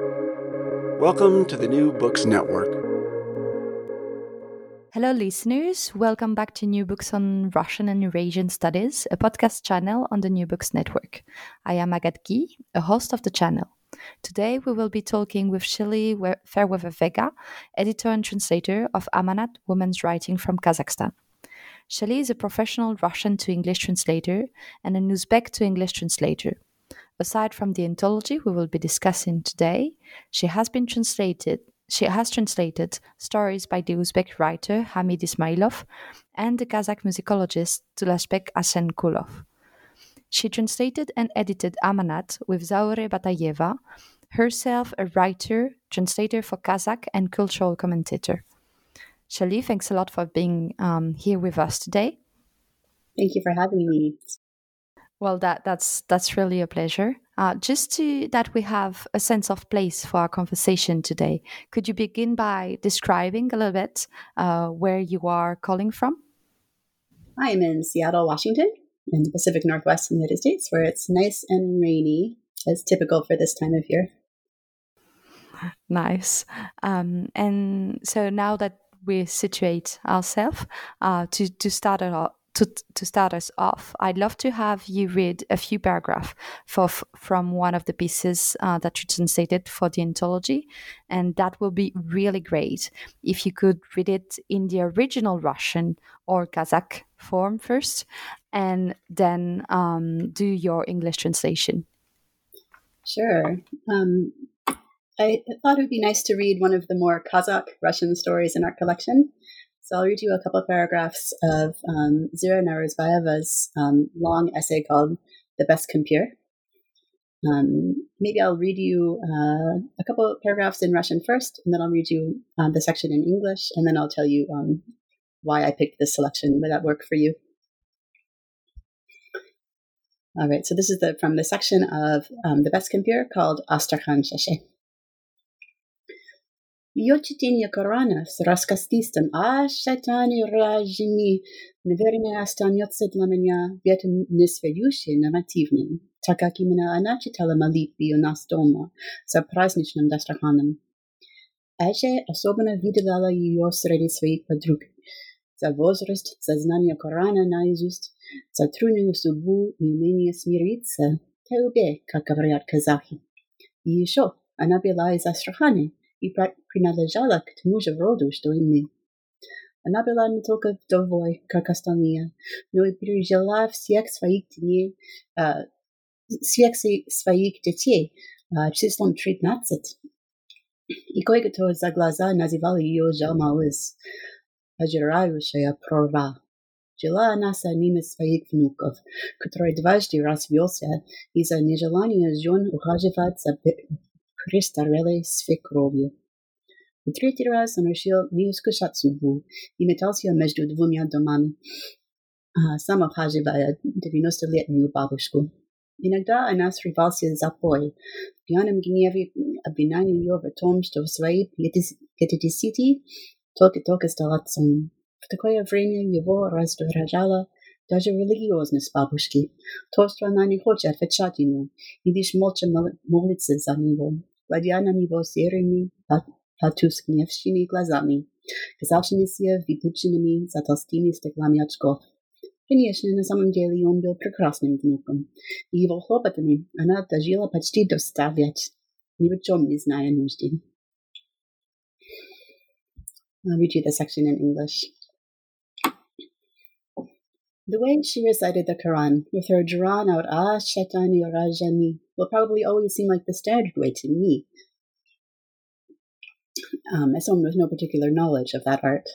Welcome to the New Books Network. Hello, listeners. Welcome back to New Books on Russian and Eurasian Studies, a podcast channel on the New Books Network. I am Agat Guy, a host of the channel. Today, we will be talking with Shelley Fairweather Vega, editor and translator of Amanat Women's Writing from Kazakhstan. Shelley is a professional Russian to English translator and an Uzbek to English translator. Aside from the anthology we will be discussing today, she has been translated she has translated stories by the Uzbek writer Hamid Ismailov and the Kazakh musicologist Talasbek Asemkulov. She translated and edited Amanat with Zaure Batayeva, herself a writer, translator for Kazakh, and cultural commentator. Shelley, thanks a lot for being um, here with us today. Thank you for having me. Well, that that's that's really a pleasure. Uh, just to that we have a sense of place for our conversation today. Could you begin by describing a little bit uh, where you are calling from? I am in Seattle, Washington, in the Pacific Northwest United States, where it's nice and rainy, as typical for this time of year. Nice. Um, and so now that we situate ourselves uh, to to start it off, to, to start us off, I'd love to have you read a few paragraphs from one of the pieces uh, that you translated for the anthology. And that will be really great if you could read it in the original Russian or Kazakh form first, and then um, do your English translation. Sure. Um, I thought it would be nice to read one of the more Kazakh Russian stories in our collection. So I'll read you a couple of paragraphs of um, Zira Naurzbayeva's um, long essay called The Beskempir. Um, maybe I'll read you uh, a couple of paragraphs in Russian first, and then I'll read you um, the section in English, and then I'll tell you um, why I picked this selection. Would that work for you? All right, so this is the from the section of um, The Beskempir called Astrakhan Sheshe. Ее чтение Корана с раскостистым «А шайтане ражими» наверное останется для меня где-то несведущим нарративным, так как именно она читала молитвы у нас дома за праздничным дастраханом. Эже особенно видела ее среди своих подруг. За возраст, за знание Корана наизусть, за трудную судьбу и умение смириться, теубе, как говорят казахи. И еще она была из Астрахани, и принадлежала к тому же роду, что и мы. Она была не только вдовой, как остальные, но и пережила всех своих дней, э, всех своих детей э, числом тринадцать. И кое-кто за глаза называл ее Жалмалыс, ожирающая прорва. Жила она с одним из своих внуков, который дважды развелся из-за нежелания жен ухаживать за престарелой свекровью. В третий раз он решил не искушать судьбу и метался между двумя домами, сам ухаживая девяностолетнюю бабушку. Иногда она срывался за пой. В пьяном гневе обвиняя ее в том, что в свои пятидесяти только-только стал отцом. В такое время его раздражало даже религиозность бабушки, то, что она не хочет отвечать ему и лишь молча молится за него глядя на него серыми, потускневшими глазами, казавшимися выпученными за толстыми стеклами очков. Конечно, на самом деле он был прекрасным внуком, и его хлопотами она дожила почти до ста лет, ни в чем не зная нужды. I'll read you the section in English. The way she recited the Quran, with her drawn out Ah Shaitani Rajani, will probably always seem like the standard way to me, um, as someone with no particular knowledge of that art.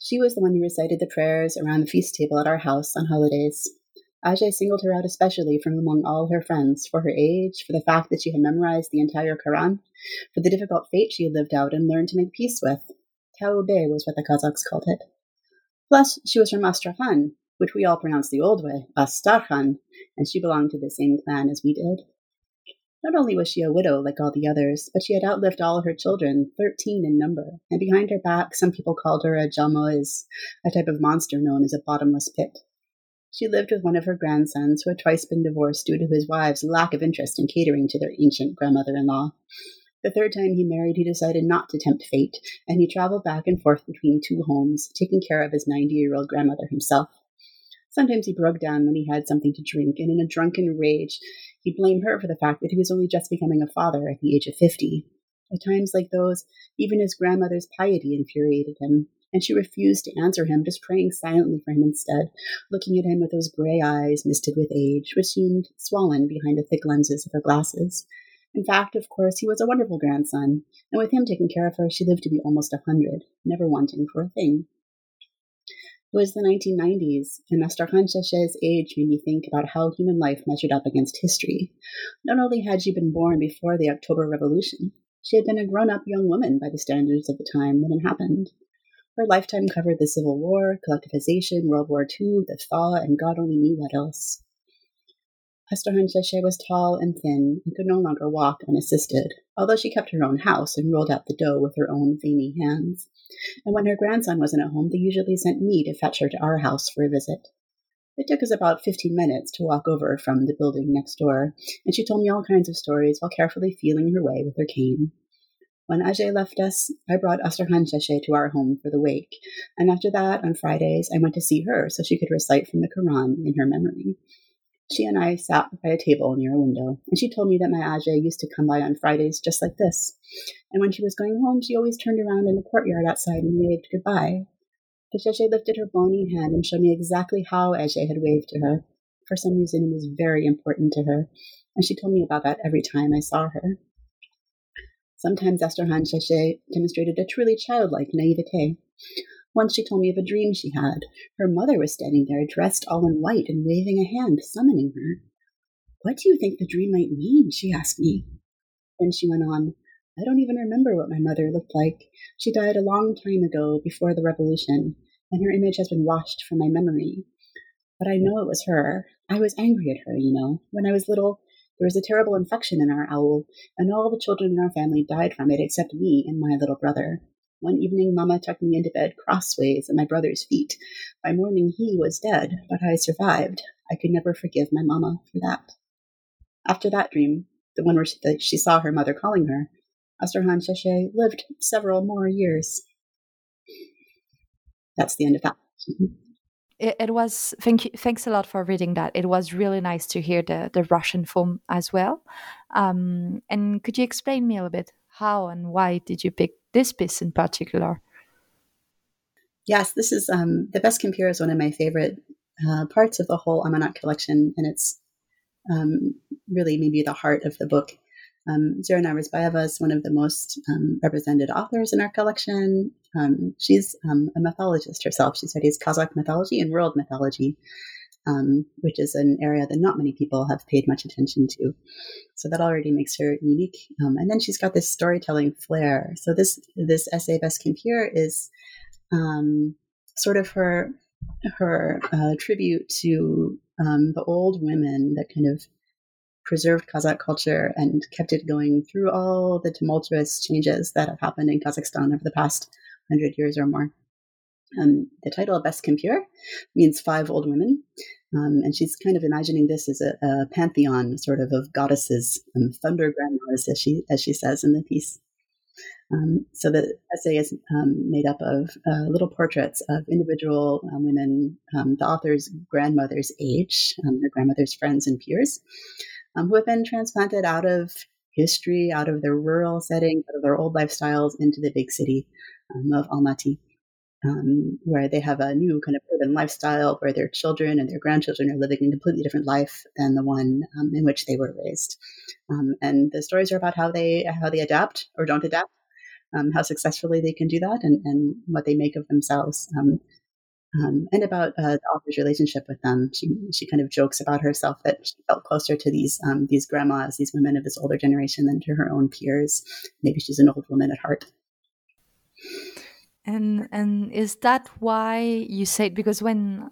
She was the one who recited the prayers around the feast table at our house on holidays. Ajay singled her out especially from among all her friends for her age, for the fact that she had memorized the entire Quran, for the difficult fate she had lived out and learned to make peace with. Taube was what the Kazakhs called it. Plus, she was from Astrakhan, which we all pronounce the old way, Astarkhan, and she belonged to the same clan as we did. Not only was she a widow like all the others, but she had outlived all her children, thirteen in number, and behind her back some people called her a Jalmoiz, a type of monster known as a bottomless pit. She lived with one of her grandsons who had twice been divorced due to his wife's lack of interest in catering to their ancient grandmother in law. The third time he married, he decided not to tempt fate, and he traveled back and forth between two homes, taking care of his 90 year old grandmother himself. Sometimes he broke down when he had something to drink, and in a drunken rage, he blamed her for the fact that he was only just becoming a father at the age of 50. At times like those, even his grandmother's piety infuriated him, and she refused to answer him, just praying silently for him instead, looking at him with those gray eyes misted with age, which seemed swollen behind the thick lenses of her glasses. In fact, of course, he was a wonderful grandson, and with him taking care of her, she lived to be almost a hundred, never wanting for a thing. It was the 1990s, and Astrakhan Sheshe's age made me think about how human life measured up against history. Not only had she been born before the October Revolution, she had been a grown up young woman by the standards of the time when it happened. Her lifetime covered the Civil War, collectivization, World War II, the thaw, and God only knew what else. Astrakhan Sheshe was tall and thin and could no longer walk unassisted, although she kept her own house and rolled out the dough with her own veiny hands. And when her grandson wasn't at home, they usually sent me to fetch her to our house for a visit. It took us about 15 minutes to walk over from the building next door, and she told me all kinds of stories while carefully feeling her way with her cane. When Ajay left us, I brought Astrakhan Sheshe to our home for the wake, and after that, on Fridays, I went to see her so she could recite from the Quran in her memory. She and I sat by a table near a window, and she told me that my Ajay used to come by on Fridays just like this. And when she was going home, she always turned around in the courtyard outside and waved goodbye. Sheshe lifted her bony hand and showed me exactly how Ajay had waved to her. For some reason, it was very important to her, and she told me about that every time I saw her. Sometimes Astrakhan Sheshe demonstrated a truly childlike naivete. Once she told me of a dream she had. Her mother was standing there, dressed all in white and waving a hand, summoning her. What do you think the dream might mean? she asked me. Then she went on, I don't even remember what my mother looked like. She died a long time ago, before the revolution, and her image has been washed from my memory. But I know it was her. I was angry at her, you know. When I was little, there was a terrible infection in our owl, and all the children in our family died from it except me and my little brother. One evening, Mamma tucked me into bed crossways at my brother's feet. By morning, he was dead, but I survived. I could never forgive my Mamma for that. After that dream, the one where she, the, she saw her mother calling her, Astrakhan Sheshe lived several more years. That's the end of that it, it, was thank you thanks a lot for reading that it was really nice to hear the the russian form as well um, and could you explain me a little bit how and why did you pick this piece in particular yes this is um, the Beskempir is one of my favorite uh, parts of the whole amanat collection and it's um, really maybe the heart of the book um, Zira Naurzbayeva is one of the most um, represented authors in our collection. Um, she's um, a mythologist herself. She studies Kazakh mythology and world mythology, um, which is an area that not many people have paid much attention to. So that already makes her unique. Um, and then she's got this storytelling flair. So this this essay, Beskempir, is sort of her her uh, tribute to the old women that kind of preserved Kazakh culture and kept it going through all the tumultuous changes that have happened in Kazakhstan over the past hundred years or more. Um, the title of Beskempir means five old women, um, and she's kind of imagining this as a, a pantheon, sort of of goddesses, um, thunder grandmas, as she as she says in the piece. Um, so the essay is um, made up of uh, little portraits of individual um, women, the author's grandmother's age, their grandmother's friends and peers, who have been transplanted out of history, out of their rural settings, out of their old lifestyles into the big city of Almaty, um, where they have a new kind of urban lifestyle where their children and their grandchildren are living a completely different life than the one um, in which they were raised. Um, and the stories are about how they how they adapt or don't adapt, um, how successfully they can do that, and, and what they make of themselves. Um, um, and about uh, the author's relationship with them. She she kind of jokes about herself that she felt closer to these these grandmas, these women of this older generation, than to her own peers. Maybe she's an old woman at heart. And and is that why you said because when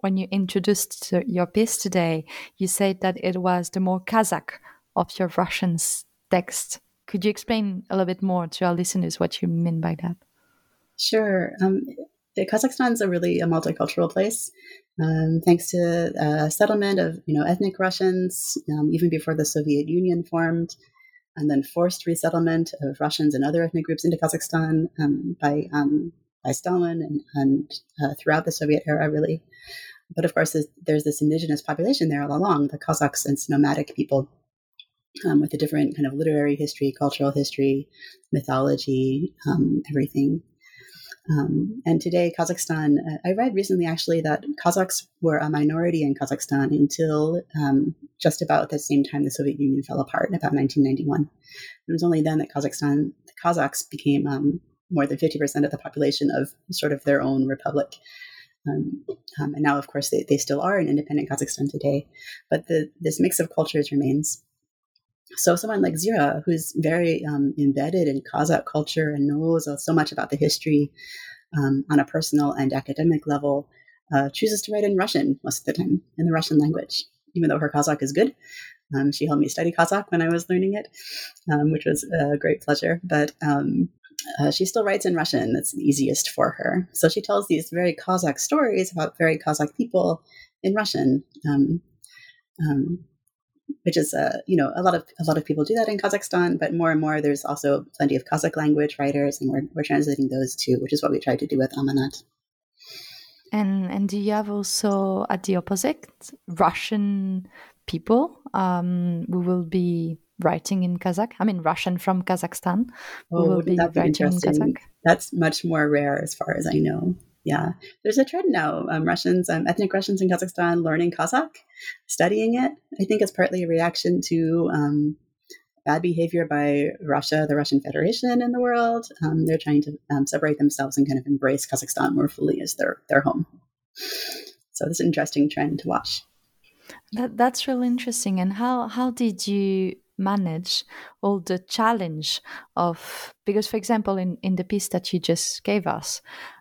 when you introduced your piece today, you said that it was the more Kazakh of your Russian text. Could you explain a little bit more to our listeners what you mean by that? Sure. Um, Kazakhstan is a really a multicultural place, um, thanks to a settlement of you know ethnic Russians um, even before the Soviet Union formed, and then forced resettlement of Russians and other ethnic groups into Kazakhstan um, by um, by Stalin and, and uh, throughout the Soviet era, really. But of course, there's, this indigenous population there all along, the Kazakhs and nomadic people um, with a different kind of literary history, cultural history, mythology, um, everything. Um, and today, Kazakhstan, uh, I read recently actually that Kazakhs were a minority in Kazakhstan until um, just about the same time the Soviet Union fell apart, about 1991. It was only then that Kazakhstan, the Kazakhs became um, more than 50% of the population of sort of their own republic. Um, um, and now, of course, they, they still are an independent Kazakhstan today. But the, this mix of cultures remains. So, someone like Zira, who's very um, embedded in Kazakh culture and knows so much about the history um, on a personal and academic level, uh, chooses to write in Russian most of the time, in the Russian language, even though her Kazakh is good. Um, she helped me study Kazakh when I was learning it, um, which was a great pleasure. But um, uh, she still writes in Russian. That's the easiest for her. So she tells these very Kazakh stories about very Kazakh people in Russian, um, um, which is uh, you know a lot of a lot of people do that in Kazakhstan. But more and more, there's also plenty of Kazakh language writers, and we're we're translating those too, which is what we try to do with Amanat. And and do you have also at the opposite Russian people um, who will be writing in Kazakh? I mean, Russian from Kazakhstan. Oh, will be writing in Kazakh. That's much more rare, as far as I know. Yeah, there's a trend now. Um, Russians, um, ethnic Russians in Kazakhstan, learning Kazakh, studying it. I think it's partly a reaction to um, bad behavior by Russia, the Russian Federation, in the world. Um, they're trying to um, separate themselves and kind of embrace Kazakhstan more fully as their their home. So it's an interesting trend to watch. That, that's really interesting. And how how did you manage all the challenge of because for example in, in the piece that you just gave us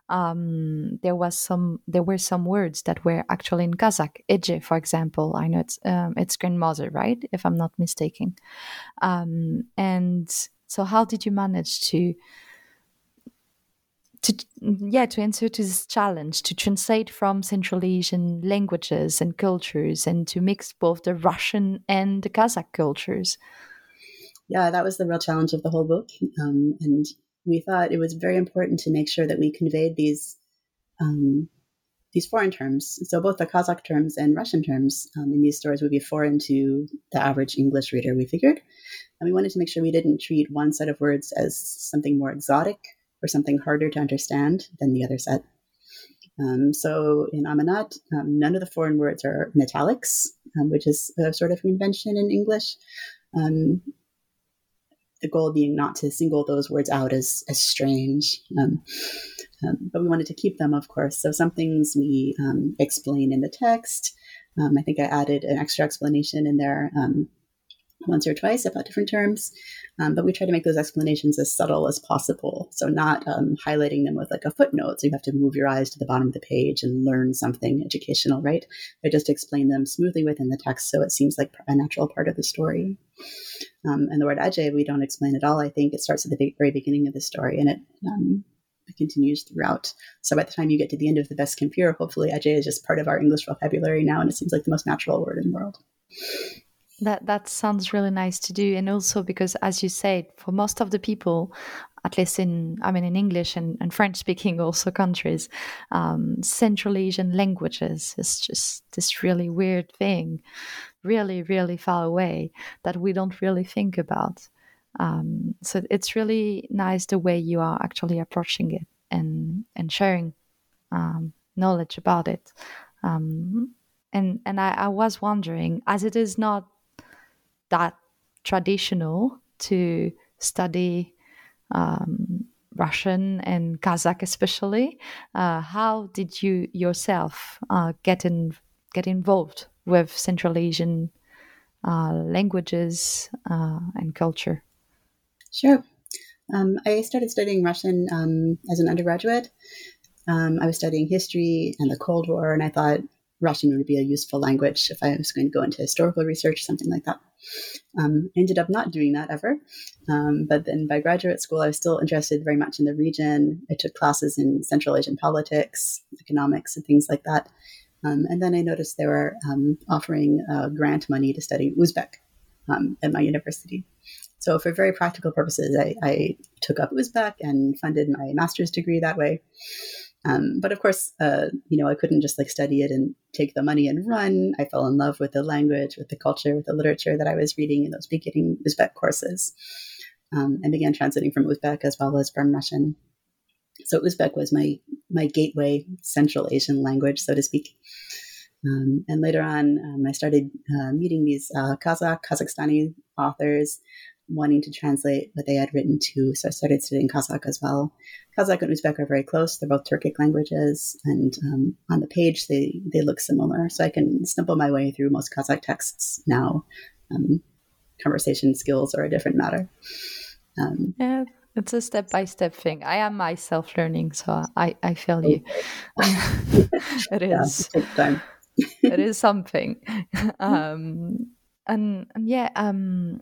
um, there was some there were some words that were actually in Kazakh. Eje, for example, I know it's um, it's grandmother, right? If I'm not mistaken. Um, and so, how did you manage to to yeah to answer to this challenge to translate from Central Asian languages and cultures and to mix both the Russian and the Kazakh cultures. Yeah, that was the real challenge of the whole book, um, and we thought it was very important to make sure that we conveyed these um, these foreign terms. So both the Kazakh terms and Russian terms um, in these stories would be foreign to the average English reader. We figured, and we wanted to make sure we didn't treat one set of words as something more exotic or something harder to understand than the other set. Um, so in Amanat, um, none of the foreign words are in italics, um, which is a sort of convention in English. Um, the goal being not to single those words out as, as strange. Um, um, but we wanted to keep them, of course. So some things we explain in the text. I think I added an extra explanation in there once or twice about different terms, um, but we try to make those explanations as subtle as possible. So, not um, highlighting them with like a footnote, so you have to move your eyes to the bottom of the page and learn something educational, right? But just explain them smoothly within the text so it seems like a natural part of the story. Um, and the word aje, we don't explain at all. I think it starts at the very beginning of the story and it, um, continues throughout. So by the time you get to the end of the Beskempir, hopefully aje is just part of our English vocabulary now, and it seems like the most natural word in the world. That that sounds really nice to do, and also because, as you said, for most of the people, at least in I mean in English and, and French speaking also countries, um, Central Asian languages is just this really weird thing, really really far away that we don't really think about. Um, so it's really nice the way you are actually approaching it and and sharing um, knowledge about it. Um, and and I, I was wondering, as it is not that traditional to study um, Russian and Kazakh, especially. Uh, how did you yourself uh, get in, get involved with Central Asian uh, languages uh, and culture? Sure. Um, I started studying Russian um, as an undergraduate. Um, I was studying history and the Cold War, and I thought Russian would be a useful language if I was going to go into historical research, something like that. Um, I ended up not doing that ever. Um, but then by graduate school, I was still interested very much in the region. I took classes in Central Asian politics, economics, and things like that. Um, and then I noticed they were um, offering uh, grant money to study Uzbek um, at my university. So, for very practical purposes, I, I, took up Uzbek and funded my master's degree that way. Um, but of course, uh, you know, I couldn't just like study it and take the money and run. I fell in love with the language, with the culture, with the literature that I was reading in those beginning Uzbek courses, um, and began translating from Uzbek as well as from Russian. So Uzbek was my my gateway Central Asian language, so to speak. Um, and later on, um, I started uh, meeting these uh, Kazakh, Kazakhstani authors wanting to translate what they had written to. So I started studying Kazakh as well. Kazakh and Uzbek are very close. They're both Turkic languages, and um, on the page they they look similar. So I can stumble my way through most Kazakh texts now. Um, conversation skills are a different matter. Um, yeah, it's a step by step thing. I am myself learning, so I I feel you. it is. Yeah, it time. it is something. Um, and, and yeah, um,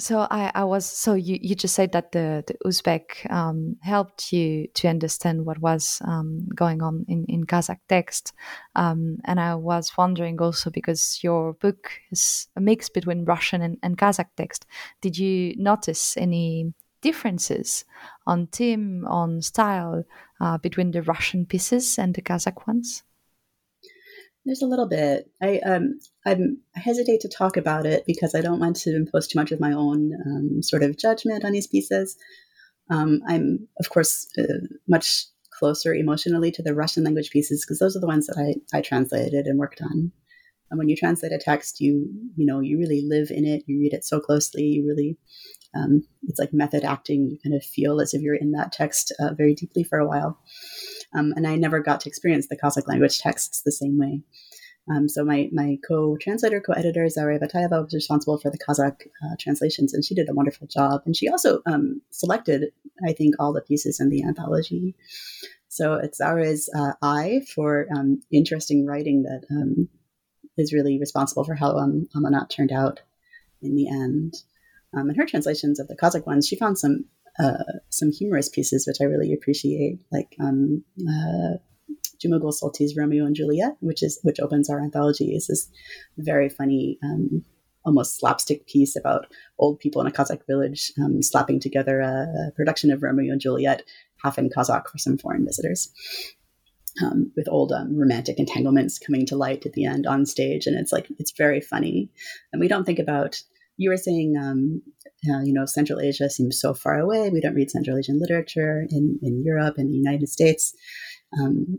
so I, I was so you, you just said that the, the Uzbek um, helped you to understand what was um, going on in, in Kazakh text. Um, and I was wondering also because your book is a mix between Russian and, and Kazakh text. Did you notice any differences on theme, on style uh, between the Russian pieces and the Kazakh ones? There's a little bit. I um I'm, I hesitate to talk about it because I don't want to impose too much of my own um, sort of judgment on these pieces. Um, I'm of course uh, much closer emotionally to the Russian language pieces because those are the ones that I, I translated and worked on. And when you translate a text, you you know you really live in it. You read it so closely. You really um, it's like method acting. You kind of feel as if you're in that text uh, very deeply for a while. Um, and I never got to experience the Kazakh language texts the same way. Um, so my, my co-translator, co-editor Zaure Batayeva was responsible for the Kazakh uh, translations, and she did a wonderful job. And she also um, selected, I think, all the pieces in the anthology. So it's Zaure's uh, eye for um, interesting writing that um, is really responsible for how um, Amanat turned out in the end. Um, and her translations of the Kazakh ones, she found some uh, some humorous pieces which I really appreciate, like um, uh, Jumagul Solti's Romeo and Juliet, which is which opens our anthology, is this very funny, um, almost slapstick piece about old people in a Kazakh village um, slapping together a, a, production of Romeo and Juliet, half in Kazakh for some foreign visitors. Um, with old um, romantic entanglements coming to light at the end on stage, and it's like it's very funny, and we don't think about you were saying, um, uh, you know, Central Asia seems so far away. We don't read Central Asian literature in, in Europe and the United States. Um,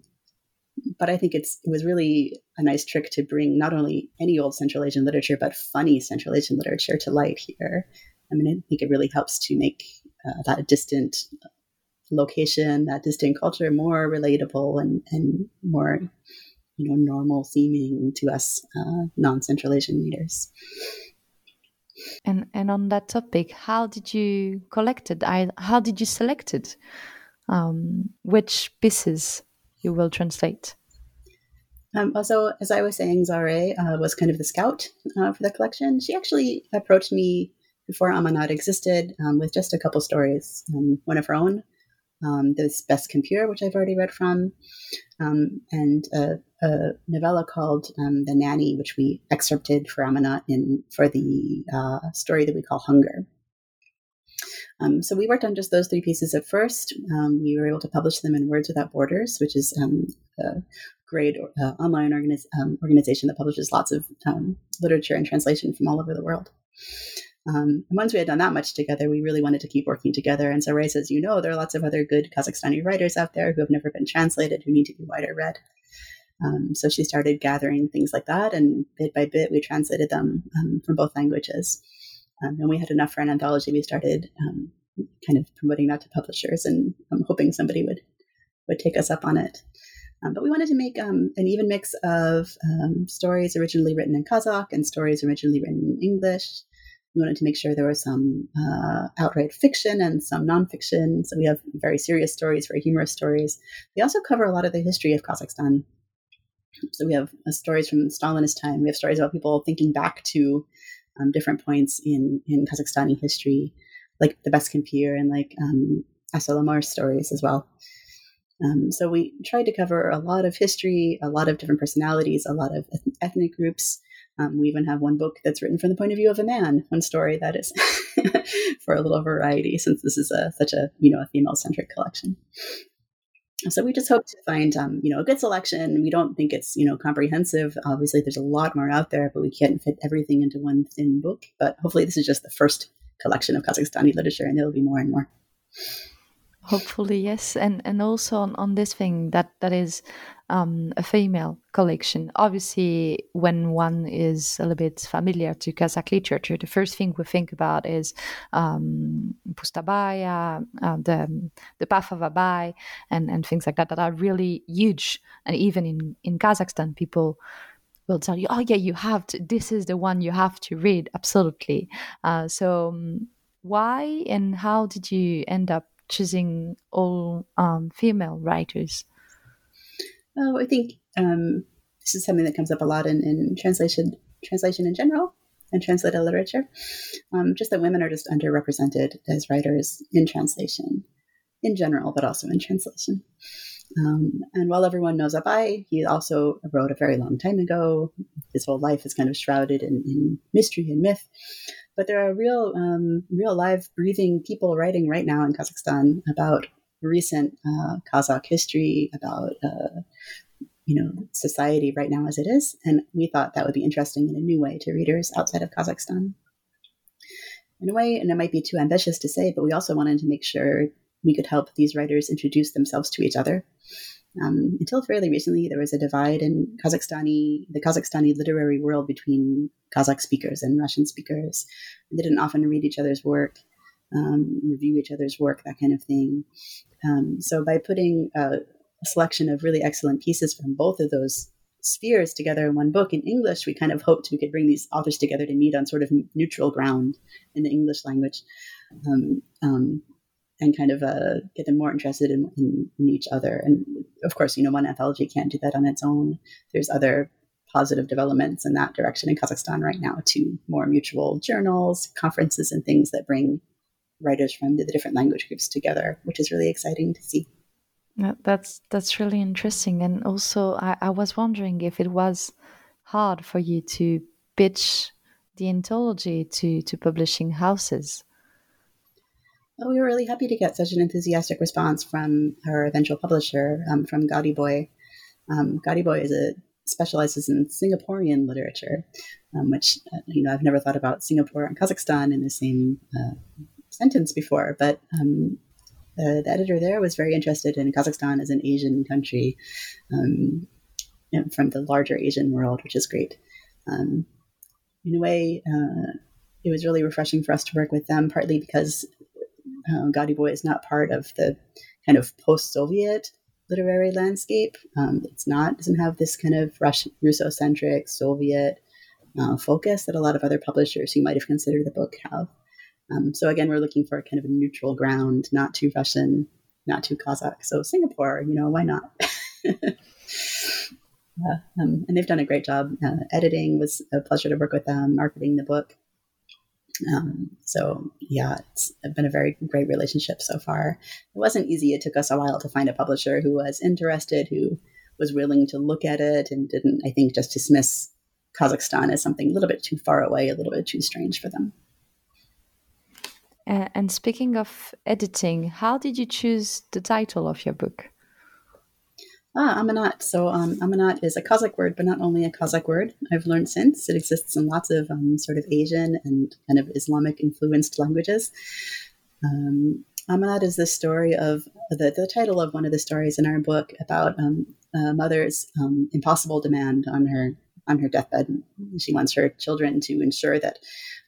but I think it's it was really a nice trick to bring not only any old Central Asian literature, but funny Central Asian literature to light here. I mean, I think it really helps to make uh, that distant location, that distant culture, more relatable and and more, you know, normal seeming to us uh, non-Central Asian readers. And and on that topic, how did you collect it? I, how did you select it? Um, which pieces you will translate? Um, also, as I was saying, Zaure uh, was kind of the scout uh, for the collection. She actually approached me before Amanat existed um, with just a couple stories, um, one of her own, um, this Beskempir, which I've already read from, um, and a, a, novella called um, The Nanny, which we excerpted for Amanat in for the uh, story that we call Hunger. Um, so we worked on just those three pieces at first. Um, we were able to publish them in Words Without Borders, which is um, a great uh, online organiz- organization that publishes lots of literature and translation from all over the world. Um, and once we had done that much together, we really wanted to keep working together. And so Ray says, you know, there are lots of other good Kazakhstani writers out there who have never been translated, who need to be wider read. Um, so she started gathering things like that, and bit by bit, we translated them um, from both languages. Um, and we had enough for an anthology. We started um, kind of promoting that to publishers, and I'm hoping somebody would would take us up on it. Um, but we wanted to make um, an even mix of um, stories originally written in Kazakh and stories originally written in English, we wanted to make sure there was some uh, outright fiction and some nonfiction. So we have very serious stories, very humorous stories. We also cover a lot of the history of Kazakhstan. So we have uh, stories from Stalinist time. We have stories about people thinking back to um, different points in in Kazakhstani history, like the Beskempir and like um, Assalomer stories as well. Um, so we tried to cover a lot of history, a lot of different personalities, a lot of ethnic groups. Um, we even have one book that's written from the point of view of a man, one story that is for a little variety, since this is a, such a you know a female centric collection. So we just hope to find um, you know a good selection. We don't think it's you know comprehensive. Obviously, there's a lot more out there, but we can't fit everything into one thin book. But hopefully, this is just the first collection of Kazakhstani literature, and there will be more and more hopefully yes and and also on, on this thing that that is um, a female collection. Obviously when one is a little bit familiar to kazakh literature the first thing we think about is um, pustabaya uh, the the path of abai and and things like that that are really huge. And even in in kazakhstan people will tell you oh yeah you have to this is the one you have to read. Absolutely. Uh, so um, why and how did you end up choosing all um, female writers? Oh, I think um, this is something that comes up a lot in, in translation translation in general and translated literature. Um, just that women are just underrepresented as writers in translation in general, but also in translation. Um, and while everyone knows Abai, he also wrote a very long time ago. His whole life is kind of shrouded in, in mystery and myth. But there are real, um, real live, breathing people writing right now in Kazakhstan about recent uh, Kazakh history, about uh, you know society right now as it is, and we thought that would be interesting in a new way to readers outside of Kazakhstan. In a way, and it might be too ambitious to say, but we also wanted to make sure we could help these writers introduce themselves to each other um, until fairly recently, there was a divide in Kazakhstani, the Kazakhstani literary world between Kazakh speakers and Russian speakers. They didn't often read each other's work, um, review each other's work, that kind of thing. Um, so by putting a, a selection of really excellent pieces from both of those spheres together in one book in English, we kind of hoped we could bring these authors together to meet on sort of neutral ground in the English language. Um, um, and kind of uh, get them more interested in, in, in, each other. And of course, you know, one anthology can't do that on its own. There's other positive developments in that direction in Kazakhstan right now to more mutual journals, conferences, and things that bring writers from the different language groups together, which is really exciting to see. That's that's really interesting, and also I, I was wondering if it was hard for you to pitch the anthology to to publishing houses we were really happy to get such an enthusiastic response from her eventual publisher, um, from Gaudy Boy. Um, Gaudy Boy is a specializes in Singaporean literature, um, which uh, you know I've never thought about Singapore and Kazakhstan in the same uh, sentence before, but um, the, the, editor there was very interested in Kazakhstan as an Asian country um, from the larger Asian world, which is great. Um, in a way, uh, it was really refreshing for us to work with them, partly because um, Gaudy Boy is not part of the kind of post-Soviet literary landscape. Um, it's not doesn't have this kind of Russian, Russo-centric Soviet uh, focus that a lot of other publishers who might have considered the book have. Um, so again, we're looking for a kind of a neutral ground, not too Russian, not too Kazakh. So Singapore, you know, why not? uh, um, and they've done a great job. Uh, editing was a pleasure to work with them. Marketing the book um, so yeah, it's been a very great relationship so far. It wasn't easy. It took us a while to find a publisher who was interested, who was willing to look at it and didn't, I think, just dismiss Kazakhstan as something a little bit too far away, a little bit too strange for them. Uh, and speaking of editing, how did you choose the title of your book? Ah, Amanat. So um, Amanat is a Kazakh word, but not only a Kazakh word. I've learned since it exists in lots of um, sort of Asian and kind of Islamic influenced languages. Um, Amanat is the story of the, the title of one of the stories in our book about um, a mother's um, impossible demand on her on her deathbed. She wants her children to ensure that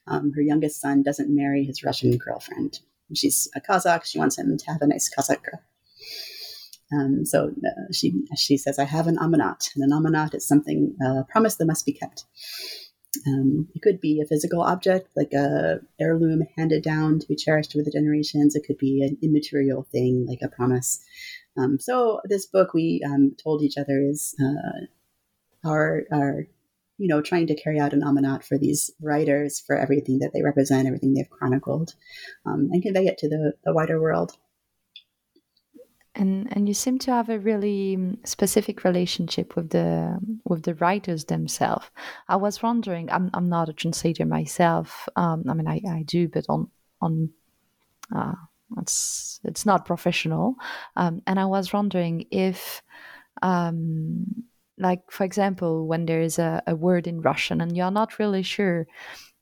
um, her youngest son doesn't marry his Russian girlfriend. She's a Kazakh. She wants him to have a nice Kazakh girl. Um, so uh, she she says, I have an amanat, and an amanat is something a uh, promise that must be kept. Um, it could be a physical object, like a heirloom handed down to be cherished over the generations. It could be an immaterial thing, like a promise. Um, so this book we um, told each other is uh, are are you know trying to carry out an amanat for these writers for everything that they represent, everything they've chronicled, um, and convey it to the, the wider world. And and you seem to have a really um, specific relationship with the with the writers themselves. I was wondering. I'm I'm not a translator myself. Um, I mean, I, I do, but on on. Uh, it's it's not professional, um, and I was wondering if um, like for example when there is a, a word in russian and you're not really sure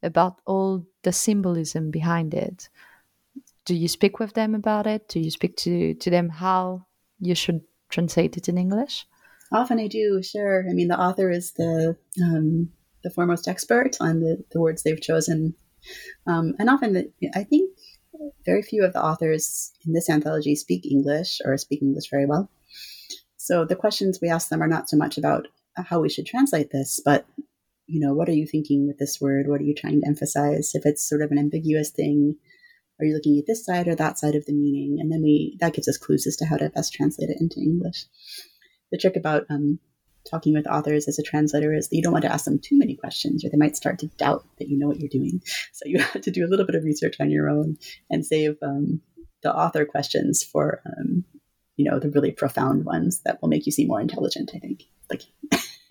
about all the symbolism behind it do you speak with them about it? Do you speak to to them how you should translate it in english? Often i do sure. I mean the author is the um, the foremost expert on the, the words they've chosen. Um, and often the, i think very few of the authors in this anthology speak english or speak english very well so the questions we ask them are not so much about how we should translate this, but you know, what are you thinking with this word? What are you trying to emphasize? If it's sort of an ambiguous thing, are you looking at this side or that side of the meaning? And then we that gives us clues as to how to best translate it into English. The trick about um, talking with authors as a translator is that you don't want to ask them too many questions, or they might start to doubt that you know what you're doing. So you have to do a little bit of research on your own and save um, the author questions for um, you know the really profound ones that will make you seem more intelligent i think. Like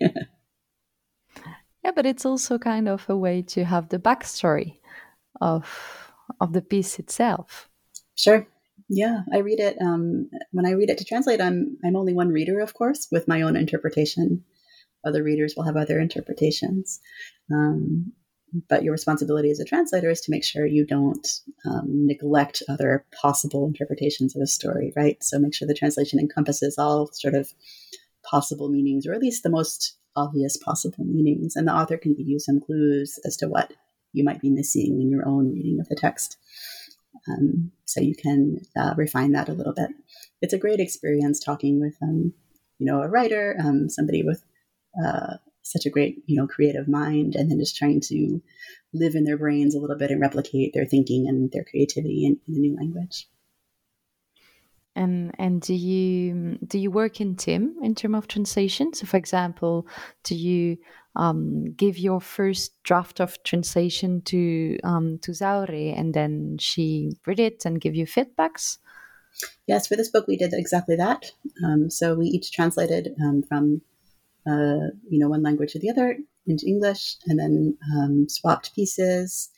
yeah but it's also kind of a way to have the backstory of of the piece itself. Sure. Yeah i read it um, when i read it to translate i'm i'm only one reader of course with my own interpretation. Other readers will have other interpretations. Um, but your responsibility as a translator is to make sure you don't um, neglect other possible interpretations of a story, right? So make sure the translation encompasses all sort of possible meanings, or at least the most obvious possible meanings, and the author can give you some clues as to what you might be missing in your own reading of the text. Um, so you can uh, refine that a little bit. It's a great experience talking with, um, you know, a writer, um, somebody with uh, such a great, you know, creative mind, and then just trying to live in their brains a little bit and replicate their thinking and their creativity in, in a new language. And and do you do you work in team in terms of translation? So, for example, do you um, give your first draft of translation to um, to Zaure, and then she read it and give you feedbacks? Yes, for this book we did exactly that. Um, so we each translated um, from uh, you know, one language or the other into English, and then um, swapped pieces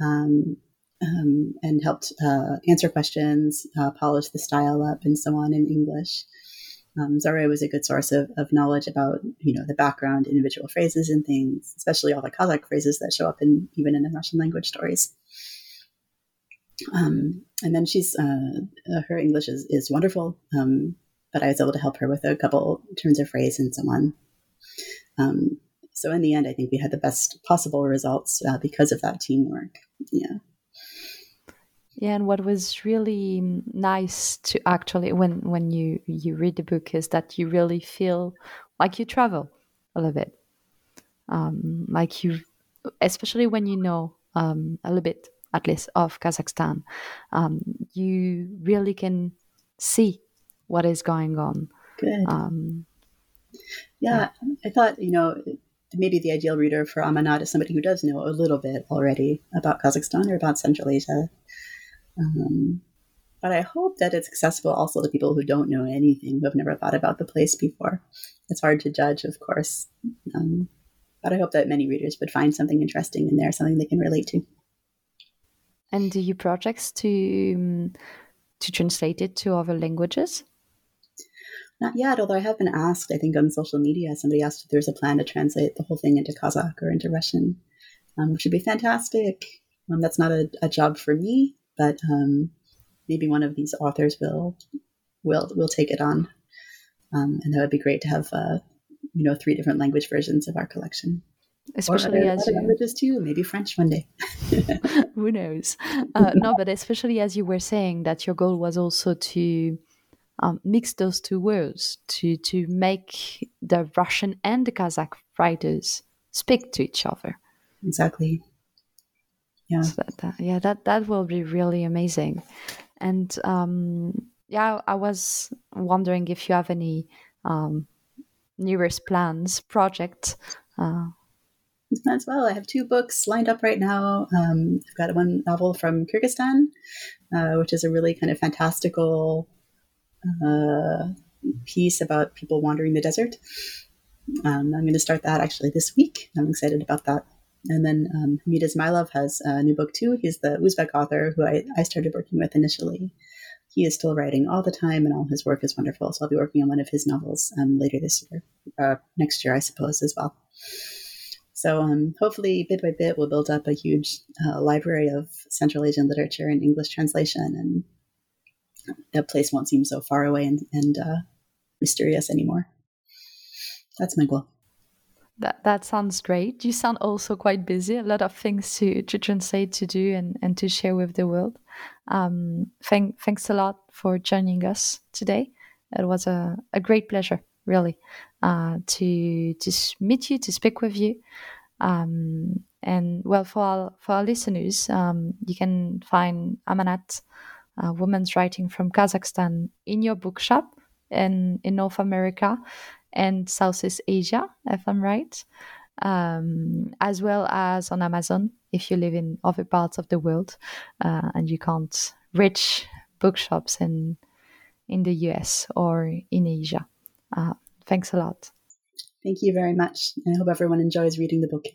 um, um, and helped uh, answer questions, uh, polish the style up, and so on in English. Um, Zaure was a good source of, of knowledge about, you know, the background, individual phrases and things, especially all the Kazakh phrases that show up in even in the Russian language stories. Um, and then she's uh, her English is, is wonderful. Um, but I was able to help her with a couple turns of phrase and so on. Um, so in the end, I think we had the best possible results uh, because of that teamwork. Yeah. Yeah, and what was really nice to actually when when you you read the book is that you really feel like you travel a little bit, um, like you, especially when you know um, a little bit at least of Kazakhstan, um, you really can see what is going on. Good. Um, yeah, yeah, I thought, you know, maybe the ideal reader for Amanat is somebody who does know a little bit already about Kazakhstan or about Central Asia. Um, but I hope that it's accessible also to people who don't know anything, who have never thought about the place before. It's hard to judge, of course. Um, but I hope that many readers would find something interesting in there, something they can relate to. And do you projects to um, to translate it to other languages? Not yet, although I have been asked, I think on social media, somebody asked if there's a plan to translate the whole thing into Kazakh or into Russian, um, which would be fantastic. Um, that's not a, a, job for me, but um, maybe one of these authors will will will take it on, um, and that would be great to have uh, you know three different language versions of our collection. Especially other, as other you... languages too, maybe French one day. Who knows? Uh, no, but especially as you were saying that your goal was also to um, mix those two worlds to to make the Russian and the Kazakh writers speak to each other. Exactly. Yeah. So that, that, yeah, that that will be really amazing. And um, yeah, I was wondering if you have any um, newest plans, projects? Uh, as well. I have two books lined up right now. Um, I've got one novel from Kyrgyzstan, uh, which is a really kind of fantastical uh, piece about people wandering the desert. Um, I'm going to start that actually this week. I'm excited about that. And then um, Hamid Ismailov has a new book too. He's the Uzbek author who I, I started working with initially. He is still writing all the time, and all his work is wonderful. So I'll be working on one of his novels um, later this year, uh, next year, I suppose, as well. So um, hopefully, bit by bit, we'll build up a huge uh, library of Central Asian literature and English translation, and the place won't seem so far away and, and uh, mysterious anymore. That's my goal. That that sounds great. You sound also quite busy. A lot of things to, to translate, to do, and, and to share with the world. Um, thank, thanks a lot for joining us today. It was a, a great pleasure really, uh, to to meet you, to speak with you. Um, and well, for our, for our listeners, um, you can find Amanat, uh, Women's Writing from Kazakhstan, in your bookshop in, in North America and Southeast Asia, if I'm right, um, as well as on Amazon if you live in other parts of the world uh, and you can't reach bookshops in in the US or in Asia. Uh, thanks a lot. Thank you very much. I hope everyone enjoys reading the book.